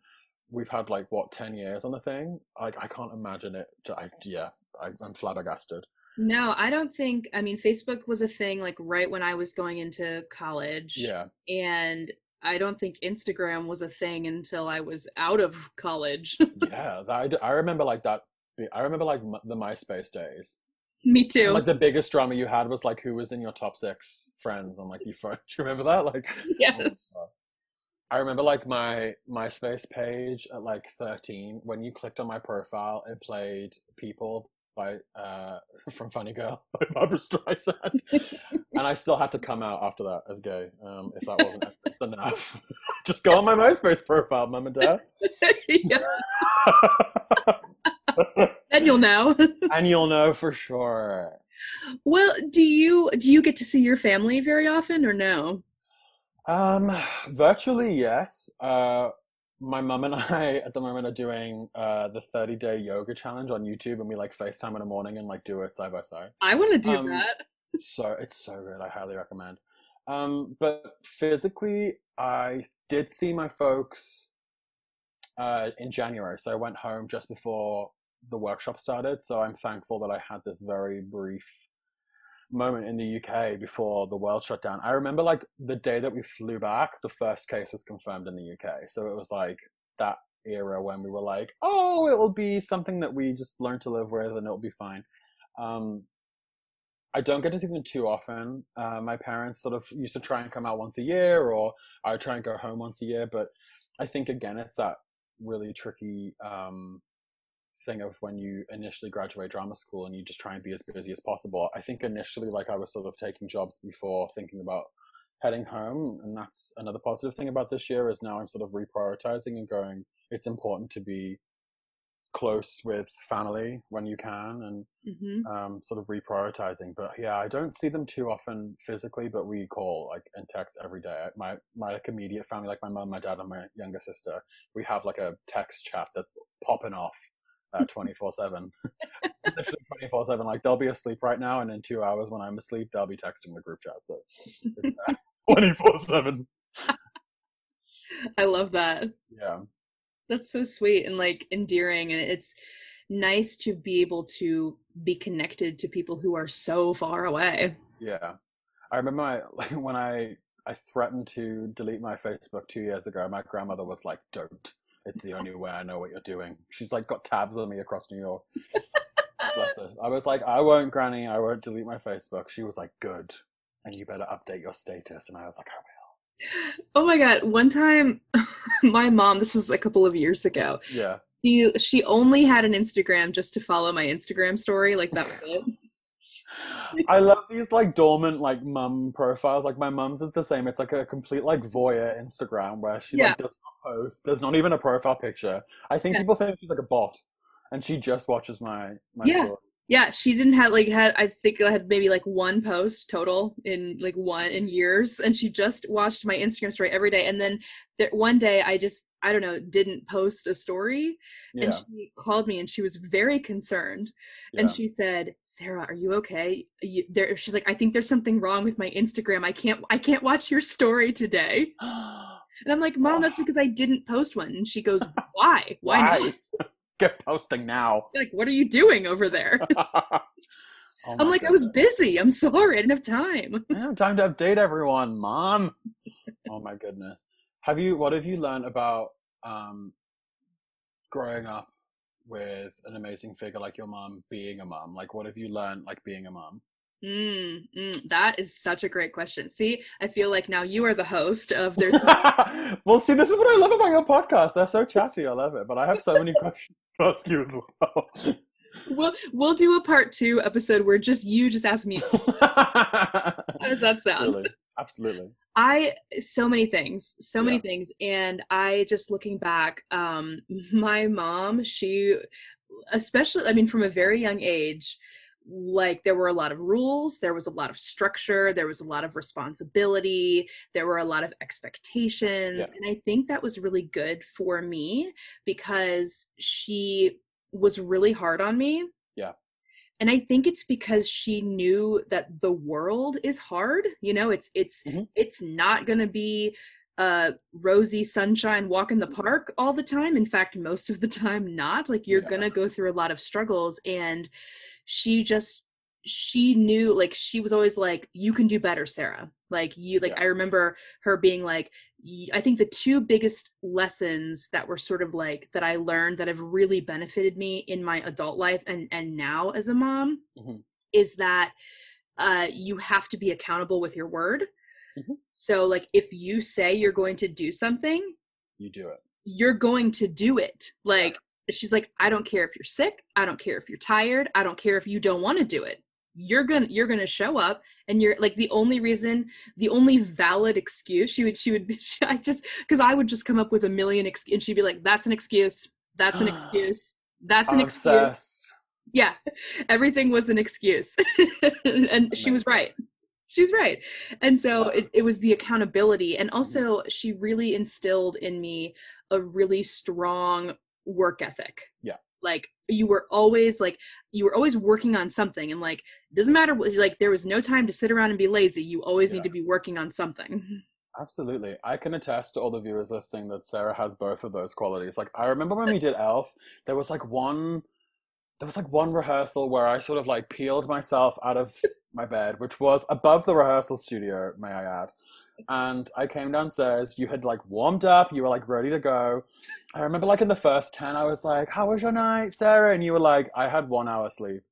we've had like what 10 years on the thing? Like i can't imagine it to- I, yeah I, i'm flabbergasted. No i don't think i mean facebook was a thing like right when i was going into college yeah. and i don't think instagram was a thing until i was out of college. Yeah I, I, remember like that i remember like m- the myspace days. Me And, too like the biggest drama you had was like who was in your top six friends on like your phone do you remember that? Like oh yes God. I remember like my MySpace page at like 13 when you clicked on my profile it played People by uh from Funny Girl by Barbra Streisand. And I still had to come out after that as gay um if that wasn't enough. Just go on my MySpace profile mum and dad. And you'll know. And you'll know for sure. Well do you do you get to see your family very often or no? Um, virtually yes. Uh, my mum and I at the moment are doing uh the 30 day yoga challenge on YouTube, and we like FaceTime in the morning and like do it side by side. i want to do Um, that So it's so good. I highly recommend. Um, but physically, I did see my folks uh in January, so I went home just before the workshop started. So I'm thankful that I had this very brief moment in the UK before the world shut down. I remember like the day that we flew back, the first case was confirmed in the UK. So it was like that era when we were like, oh, it will be something that we just learn to live with and it'll be fine. Um, I don't get to see them too often. Uh, my parents sort of used to try and come out once a year, or I would try and go home once a year. But I think again, it's that really tricky um, thing of when you initially graduate drama school and you just try and be as busy as possible. I think initially, like I was sort of taking jobs before thinking about heading home, and that's another positive thing about this year is now I'm sort of reprioritizing and going. It's important to be close with family when you can, and hmm um, sort of reprioritizing. But yeah, I don't see them too often physically, but we call like and text every day. My my like immediate family, like my mom, my dad, and my younger sister, we have like a text chat that's popping off twenty four seven, literally twenty four seven. Like they'll be asleep right now, and in two hours when I'm asleep, they'll be texting the group chat. So it's twenty four seven. i love that Yeah, That's so sweet and like endearing and it's nice to be able to be connected to people who are so far away. yeah. I remember my, like when I I threatened to delete my Facebook two years ago. My grandmother was like, "Don't." It's the only way I know what you're doing. She's like got tabs on me across New York. Bless her. I was like, I won't, Granny. I won't delete my Facebook. She was like, good. And you better update your status. And I was like, I will. Oh my god, one time my mom, this was a couple of years ago. Yeah. She she only had an Instagram just to follow my Instagram story, like that was it. I love these like dormant like mum profiles. Like my mum's is the same. It's like a complete like voyeur Instagram where she Yeah. like does not post. There's not even a profile picture. I think Yeah. people think she's like a bot, and she just watches my my Yeah. story. Yeah, she didn't have like had I think I had maybe like one post total in like one in years, and she just watched my Instagram story every day. And then there, one day I just I don't know didn't post a story, and she called me and she was very concerned, yeah. and she said, "Sarah, are you okay?" You, there, she's like, "I think there's something wrong with my Instagram. I can't I can't watch your story today." And I'm like, Mom, that's because I didn't post one. And she goes, Why? Why, not? Get posting now. Like, what are you doing over there? Oh I'm like, I was busy. I'm sorry. I didn't have time. I have time to update everyone, mom. oh my goodness. Have you what have you learned about um growing up with an amazing figure like your mom being a mom? Like what have you learned like being a mom? Mm, mm, that is such a great question. See, I feel like now you are the host of their. well, see, this is what I love about your podcast. They're so chatty. I love it. But I have so many questions to ask you as well. we'll we'll do a part two episode where just you just ask me. How does that sound? Absolutely. Absolutely. I so many things, so many Yeah. things, and I just looking back, um, my mom, she, especially, I mean, from a very young age, like there were a lot of rules, there was a lot of structure, there was a lot of responsibility, there were a lot of expectations, Yeah. and I think that was really good for me because she was really hard on me. Yeah. And I think it's because she knew that the world is hard. You know, it's it's Mhm. it's not going to be uh rosy sunshine walk in the park all the time in fact most of the time not like you're Yeah. going to go through a lot of struggles and she just she knew like she was always like you can do better sarah like you like Yeah. i remember her being like i think the two biggest lessons that were sort of like that i learned that have really benefited me in my adult life and and now as a mom Mhm. is that uh you have to be accountable with your word Mhm. so like if you say you're going to do something You do it. you're going to do it like she's like i don't care if you're sick. I don't care if you're tired. I don't care if you don't want to do it. You're gonna you're gonna show up and you're like the only reason the only valid excuse she would she would i just because i would just come up with a million ex- and she'd be like that's an excuse. That's an excuse. That's an excuse. Yeah. Everything was an excuse. And she was right. She was right. And so it, it was the accountability and also she really instilled in me a really strong work ethic Yeah. like you were always like you were always working on something and like doesn't matter what like there was no time to sit around and be lazy you always Yeah. need to be working on something Absolutely. I can attest to all the viewers listening that Sarah has both of those qualities. Like I remember when we did Elf, there was like one there was like one rehearsal where I sort of like peeled myself out of my bed, which was above the rehearsal studio, may I add. And I came downstairs, you had like warmed up, you were like ready to go. I remember like in the first 10, I was like, How was your night, Sarah? And you were like, I had one hour sleep.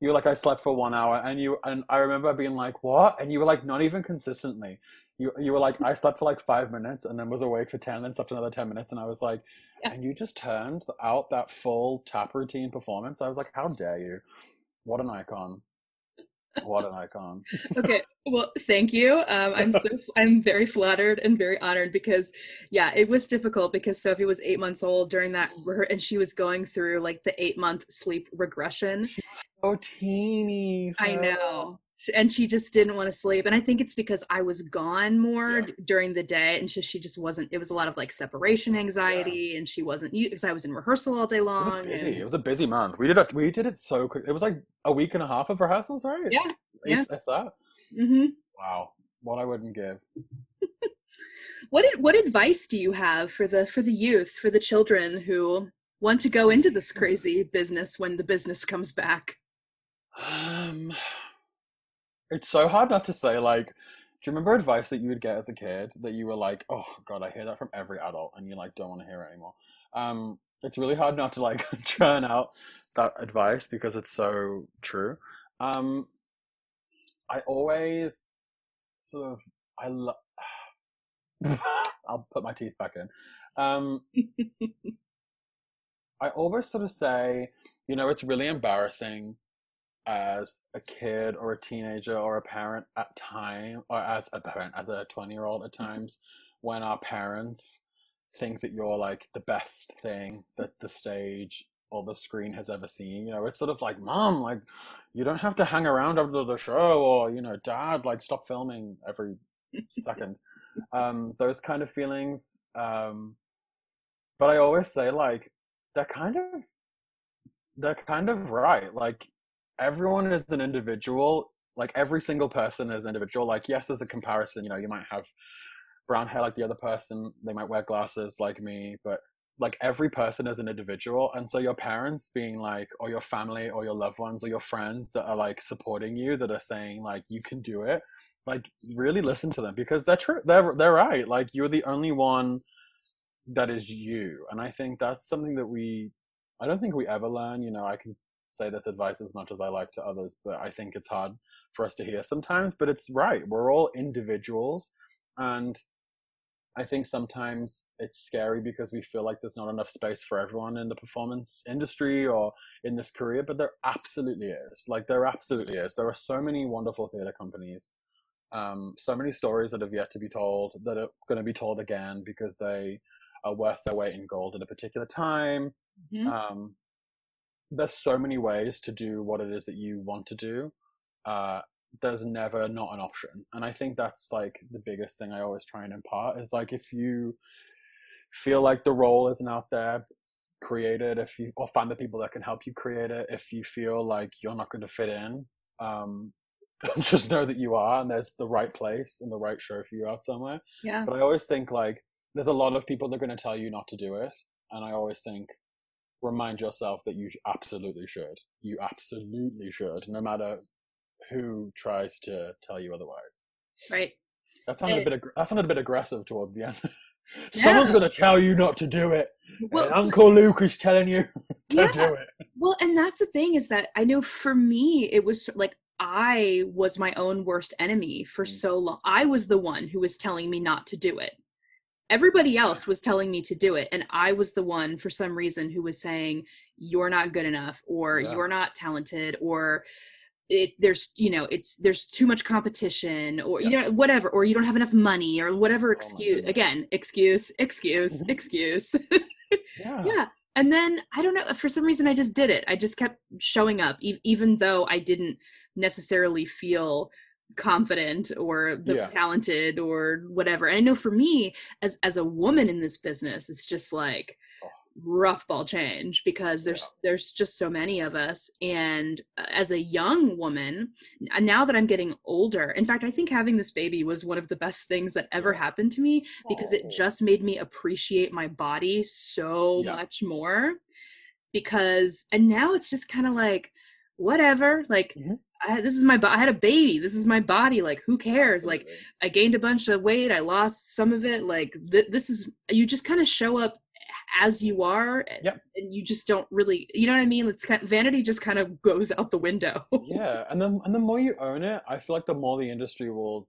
You were like, I slept for one hour, and you and I remember being like, What? And you were like, not even consistently you you were like I slept for like five minutes and then was awake for ten and then slept another ten minutes and I was like, Yeah. and you just turned out that full tap routine performance. I was like, how dare you? What an icon! What an icon! okay well thank you um i'm so i'm very flattered and very honored because yeah it was difficult because sophie was eight months old during that and she was going through like the eight month sleep regression So teeny. i know and she just didn't want to sleep and i think it's because i was gone more Yeah. d- during the day and she, she just wasn't it was a lot of like separation anxiety and she wasn't because i was in rehearsal all day It long was busy. and- It was a busy month. We did it. We did it so quick. It was like a week and a half of rehearsals, right? Yeah, If, yeah. if that. Mhm. Wow. What I wouldn't give. what what advice do you have for the for the youth for the children who want to go into this crazy business when the business comes back Um, it's so hard not to say. Like, do you remember advice that you would get as a kid that you were like, "Oh God, I hear that from every adult," and you like don't want to hear it anymore? Um, it's really hard not to like churn out that advice because it's so true. Um, I always sort of I love. I'll put my teeth back in. Um, I always sort of say, you know, it's really embarrassing as a kid or a teenager or a parent at time or as a parent as a 20 year old at times when our parents think that you're like the best thing that the stage or the screen has ever seen you know it's sort of like mom like you don't have to hang around after the show or you know dad like stop filming every second. Um those kind of feelings um but i always say like they're kind of they're kind of right like everyone is an individual like every single person is an individual like yes there's a comparison you know you might have brown hair like the other person. They might wear glasses like me, but like every person is an individual. And so your parents being like, or your family or your loved ones or your friends that are like supporting you, that are saying like, you can do it. Like really listen to them because they're true. They're, they're right. Like you're the only one that is you. And I think that's something that we, I don't think we ever learn. You know, I can say this advice as much as I like to others, but I think it's hard for us to hear sometimes. But it's right. We're all individuals. And I think sometimes it's scary because we feel like there's not enough space for everyone in the performance industry or in this career, but there absolutely is. Like, there absolutely is. There are so many wonderful theater companies, um, so many stories that have yet to be told that are going to be told again because they are worth their weight in gold at a particular time. Mm-hmm. Um, there's so many ways to do what it is that you want to do. Uh, there's never not an option. And I think that's like the biggest thing I always try and impart is like if you feel like the role isn't out there, create it. If you or find the people that can help you create it. If you feel like you're not going to fit in, um, just know that you are, and there's the right place and the right show for you out somewhere. Yeah. But I always think like there's a lot of people that are going to tell you not to do it, and I always think remind yourself that you absolutely should. You absolutely should, no matter who tries to tell you otherwise. Right. That sounded it, a bit. that sounded a bit aggressive towards the end. Someone's yeah. going to tell you not to do it. Well, Uncle Luke is telling you to yeah. do it. Well, and that's the thing is that I know for me it was like I was my own worst enemy for mm. so long. I was the one who was telling me not to do it. Everybody else was telling me to do it, and I was the one for some reason who was saying you're not good enough or yeah. you're not talented or it there's you know it's there's too much competition or you know whatever or you don't have enough money or whatever oh excuse oh again excuse excuse mm-hmm. excuse yeah. yeah and then i don't know for some reason i just did it i just kept showing up e- even though i didn't necessarily feel confident or the yeah. talented or whatever and i know for me as as a woman in this business it's just like rough ball change because there's yeah. there's just so many of us and uh, as a young woman now that i'm getting older in fact i think having this baby was one of the best things that ever happened to me because it just made me appreciate my body so yeah. much more because and now it's just kind of like whatever like mm-hmm. I, this is my I had a baby. This is my body. Like, who cares? Absolutely. Like, I gained a bunch of weight. I lost some of it. Like, th- this is you just kind of show up as you are yep. and you just don't really you know what i mean it's kind of, vanity just kind of goes out the window yeah and then and the more you own it i feel like the more the industry will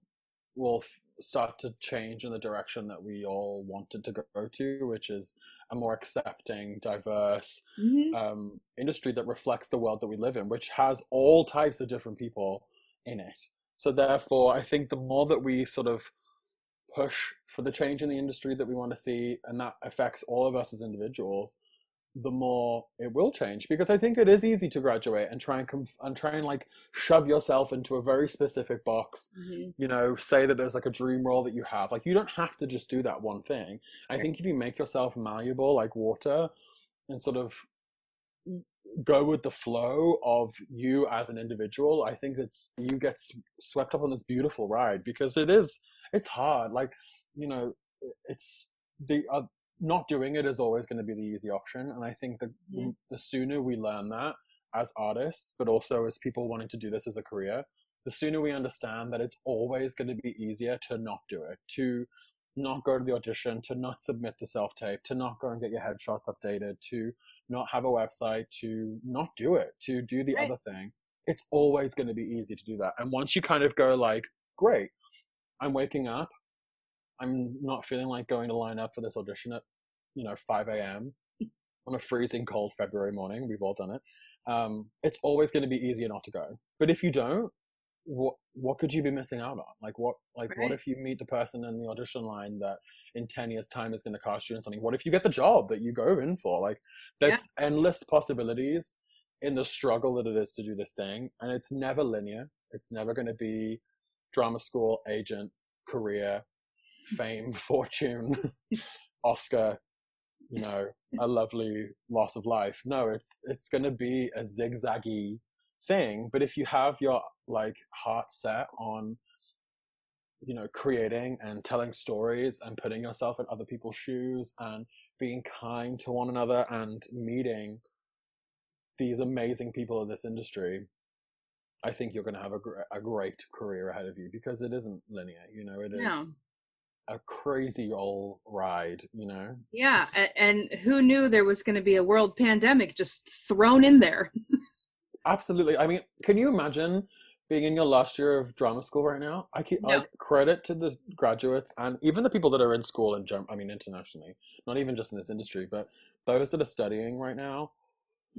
will f- start to change in the direction that we all wanted to go to which is a more accepting diverse mm-hmm. um, industry that reflects the world that we live in which has all types of different people in it so therefore i think the more that we sort of push for the change in the industry that we want to see and that affects all of us as individuals the more it will change because i think it is easy to graduate and try and conf- and try and like shove yourself into a very specific box mm-hmm. you know say that there's like a dream role that you have like you don't have to just do that one thing i think if you make yourself malleable like water and sort of go with the flow of you as an individual i think it's you get swept up on this beautiful ride because it is it's hard. Like, you know, it's the uh, not doing it is always going to be the easy option. And I think the yeah. the sooner we learn that as artists, but also as people wanting to do this as a career, the sooner we understand that it's always going to be easier to not do it, to not go to the audition, to not submit the self tape, to not go and get your headshots updated, to not have a website, to not do it, to do the right. other thing. It's always going to be easy to do that. And once you kind of go like, great, I'm waking up. I'm not feeling like going to line up for this audition at, you know, 5 a.m. on a freezing cold February morning. We've all done it. Um, it's always going to be easier not to go. But if you don't, what what could you be missing out on? Like what like right. what if you meet the person in the audition line that in ten years time is going to cast you in something? What if you get the job that you go in for? Like there's yeah. endless possibilities in the struggle that it is to do this thing, and it's never linear. It's never going to be drama school, agent, career, fame, fortune, Oscar, you know, a lovely loss of life. No, it's it's going to be a zigzaggy thing. But if you have your like heart set on you know, creating and telling stories and putting yourself in other people's shoes and being kind to one another and meeting these amazing people in this industry, I think you're going to have a, gr- a great career ahead of you because it isn't linear. You know, it is No. A crazy old ride. You know, Yeah, and who knew there was going to be a world pandemic just thrown in there? absolutely. I mean, can you imagine? Being in your last year of drama school right now, I keep No. like credit to the graduates and even the people that are in school in Germ- I mean internationally, not even just in this industry, but those that are studying right now.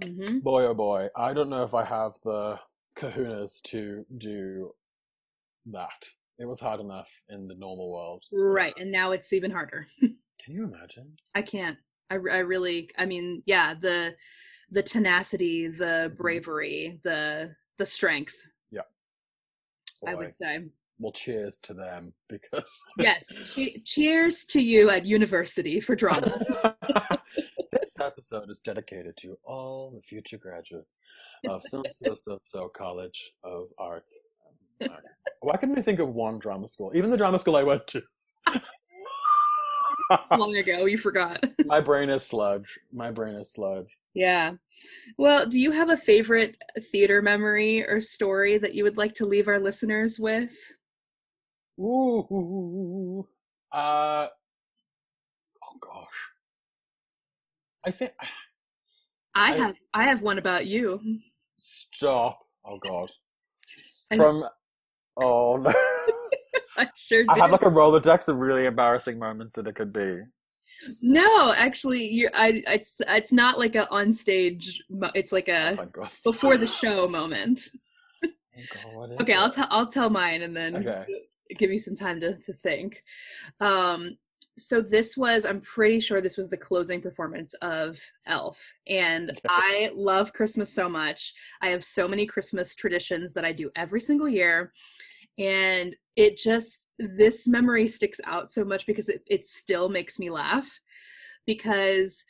hmm boy oh boy i don't know if i have the kahunas to do that it was hard enough in the normal world Right, and now it's even harder. can you imagine I can't. I, I really. I mean, yeah, the the tenacity, the mm-hmm. bravery, the the strength. Yeah. I would say well cheers to them because yes. che- cheers to you at university for drama. this episode is dedicated to all the future graduates of so so so so college of arts Why couldn't i think of one drama school even the drama school i went to Long ago, you forgot. my brain is sludge my brain is sludge Yeah. Well, do you have a favorite theater memory or story that you would like to leave our listeners with? Ooh. Uh. Oh gosh. I think. I I- have I have one about you. Stop. Oh god. I- From. Oh no. I sure did. I have like a Rolodex of really embarrassing moments that it could be. No, actually, you I it's it's not like a on stage. mo- It's like Oh a god. before the show moment. Oh god, Okay, I'll tell I'll tell mine and then Okay. give you some time to to think. Um, so this was I'm pretty sure this was the closing performance of Elf, and I love Christmas so much. I have so many Christmas traditions that I do every single year, and it just this memory sticks out so much because it it still makes me laugh because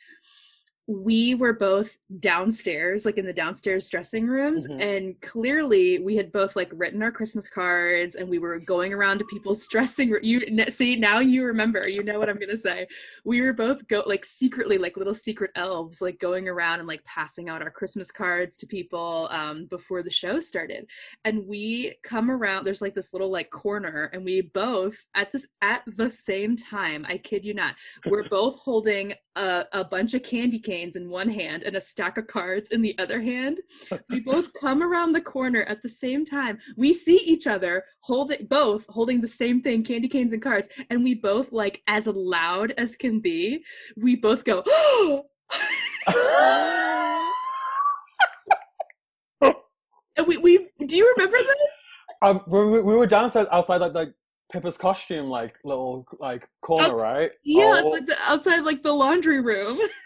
we were both downstairs like in the downstairs dressing rooms Mhm. and clearly we had both like written our christmas cards and we were going around to people's dressing room you see now you remember you know what i'm gonna say we were both go like secretly like little secret elves like going around and like passing out our christmas cards to people um, before the show started and we come around there's like this little like corner and we both at this at the same time i kid you not we're both holding a, a bunch of candy canes in one hand and a stack of cards in the other hand. We both come around the corner at the same time. We see each other holding both holding the same thing candy canes and cards and we both like as loud as can be we both go and we, we do you remember this? Um, we, we we were downstairs outside like like Pippa's costume like little like corner, Oh, right? yeah Oh, it's like the, outside like the laundry room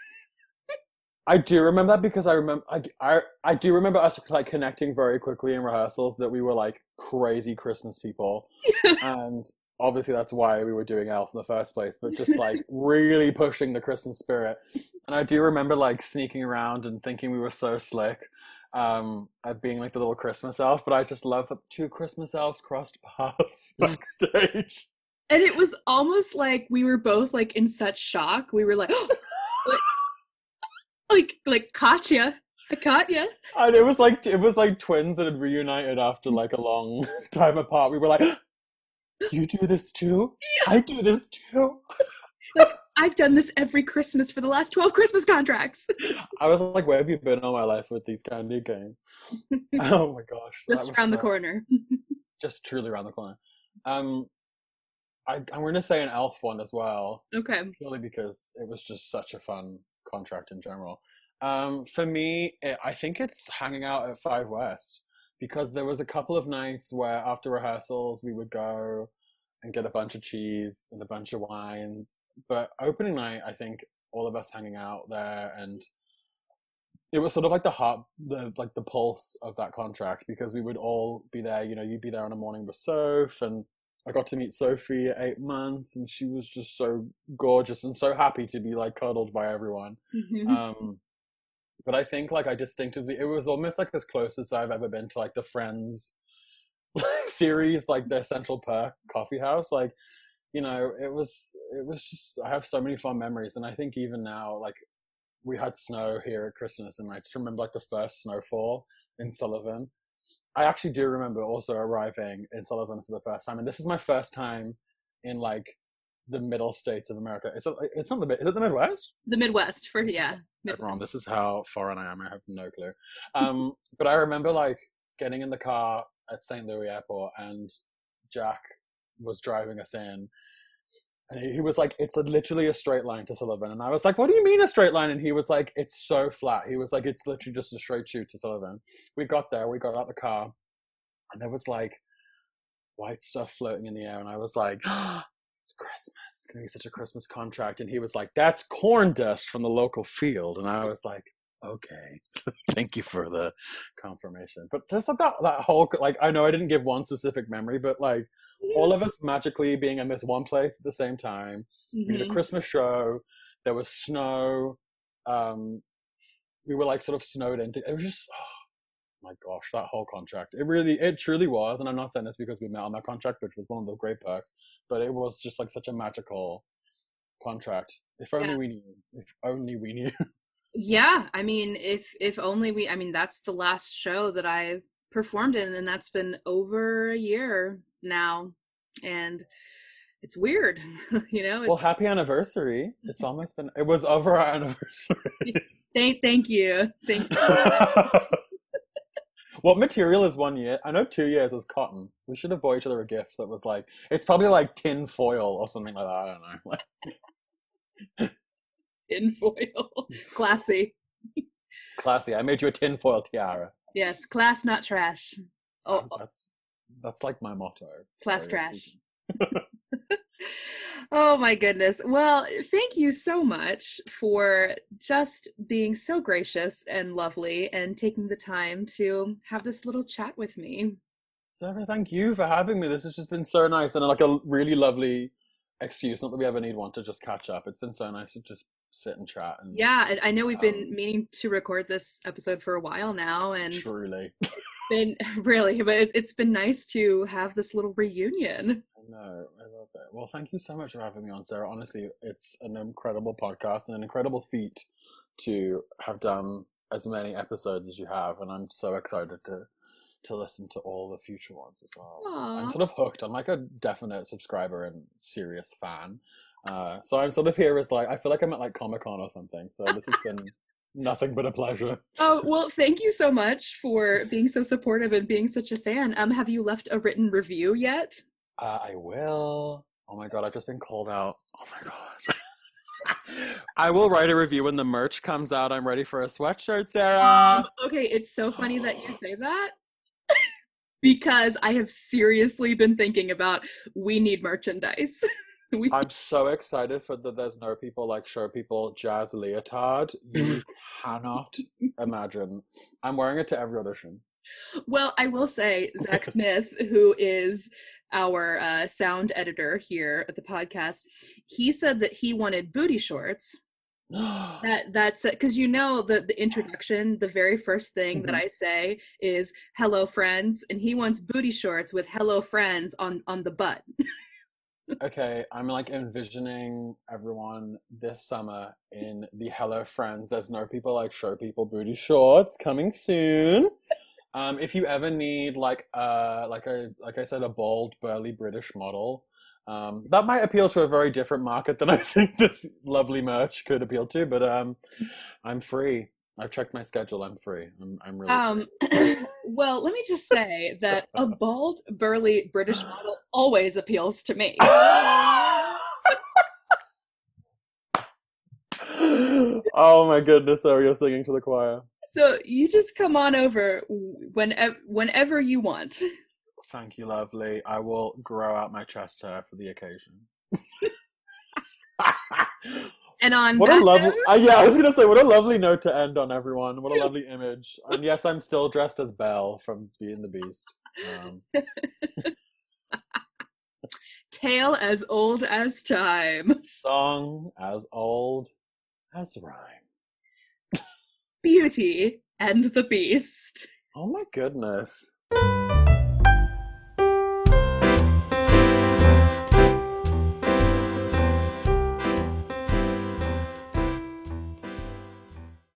I do remember that because I remember I, I I do remember us like connecting very quickly in rehearsals that we were like crazy Christmas people, and obviously that's why we were doing Elf in the first place. But just like really pushing the Christmas spirit, and I do remember like sneaking around and thinking we were so slick, um, at being like the little Christmas elf. But I just love that two Christmas elves crossed paths backstage. and it was almost like we were both like in such shock we were like like like, Katya I caught ya. And it was like it was like twins that had reunited after like a long time apart. We were like, "You do this too? I do this too." like I've done this every Christmas for the last 12 Christmas contracts. I was like, "Where have you been all my life with these candy canes?" oh my gosh, Just around the corner. just truly around the corner. Um, I, I'm going to say an elf one as well, Okay. purely because it was just such a fun contract in general. Um, for me, it, I think it's hanging out at Five West because there was a couple of nights where after rehearsals we would go and get a bunch of cheese and a bunch of wines. But opening night, I think all of us hanging out there and it was sort of like the heart, the like the pulse of that contract because we would all be there. You know, you'd be there on a morning with Soph, and I got to meet Sophie at eight months, and she was just so gorgeous and so happy to be like cuddled by everyone. Mhm. Um, but I think like I distinctively, it was almost like as close as I've ever been to like the Friends series like the Central Perk Coffee House, like you know, it was it was just I have so many fun memories, and I think even now, like we had snow here at Christmas, and I just remember like the first snowfall in Sullivan. I actually do remember also arriving in Sullivan for the first time, and this is my first time in like the middle states of America. It's it's not the is it the Midwest? The Midwest for yeah. Everyone, this is how foreign I am. I have no clue. Um, but I remember like getting in the car at St. Louis Airport, and Jack was driving us in, and he, was like, "It's a, literally a straight line to Sullivan," and I was like, "What do you mean a straight line?" And he was like, "It's so flat." He was like, "It's literally just a straight shoot to Sullivan." We got there, we got out the car, and there was like white stuff floating in the air, and I was like. Ah, it's Christmas. It's gonna be such a Christmas contract. And he was like, "That's corn dust from the local field." And I was like, "Okay, thank you for the confirmation." But just that, that whole like, I know I didn't give one specific memory, but like all of us magically being in this one place at the same time. We did a Mhm. Christmas show. There was snow. Um, we were like sort of snowed into. It was just, oh my gosh, that whole contract. It really, it truly was. And I'm not saying this because we met on that contract, which was one of the great perks, but it was just like such a magical contract. If only Yeah. we knew. If only we knew. Yeah, I mean, if if only we. I mean, that's the last show that I performed in, and that's been over a year now, and it's weird, you know. It's, well, happy anniversary. It's almost been, it was over our anniversary. thank thank you, thank you. what material is one year? I know two years is cotton. We should have bought each other a gift that was like it's probably like tin foil or something like that. I don't know. Like, in foil, classy. classy. I made you a tin foil tiara. Yes, class, not trash. Oh, That's that's like my motto. class trash. Oh my goodness. Well, thank you so much for just being so gracious and lovely and taking the time to have this little chat with me. Sarah, thank you for having me. This has just been so nice and like a really lovely excuse. Not that we ever need one to just catch up. It's been so nice to just sit and chat and Yeah, I know we've been Um, meaning to record this episode for a while now, and truly, it's been really, but it's, it's been nice to have this little reunion. I know, I love it. Well, thank you so much for having me on, Sarah. Honestly, it's an incredible podcast and an incredible feat to have done as many episodes as you have, and I'm so excited to to listen to all the future ones as well. I'm sort of hooked. I'm like a definite subscriber and serious fan. Uh, so I'm sort of here as like I feel like I'm at like Comic Con or something. So this has been nothing but a pleasure. Oh well, thank you so much for being so supportive and being such a fan. Um, have you left a written review yet? Uh, I will. Oh my god, I've just been called out. Oh my god. I will write a review when the merch comes out. I'm ready for a sweatshirt, Sarah. Um, okay, it's so funny that you say that because I have seriously been thinking about we need merchandise. we, I'm so excited for the There's No People Like Show People jazz leotard. You cannot imagine. I'm wearing it to every audition. well, I will say Zach Smith, who is our uh, sound editor here at the podcast, he said that he wanted booty shorts. That that's because you know the the introduction, the very first thing that Mhm. I say is "Hello, friends," and he wants booty shorts with "Hello, friends" on on the butt. okay, I'm like envisioning everyone this summer in the Hello Friends. There's no people like show people booty shorts coming soon. Um, if you ever need like uh like a like I said a bold burly British model, um, that might appeal to a very different market than I think this lovely merch could appeal to. But um, I'm free. I've checked my schedule. I'm free. I'm I'm really Um, well, let me just say that a bald, burly British model always appeals to me. oh my goodness! Are you're singing to the choir. So you just come on over whenever whenever you want. Thank you, lovely. I will grow out my chest hair for the occasion. And on what a lovely note- uh, yeah i was gonna say what a lovely note to end on everyone. What a lovely image. And yes i'm still dressed as belle from Beauty and the beast. Um, tale as old as time. song as old as rhyme. Beauty and the Beast. oh my goodness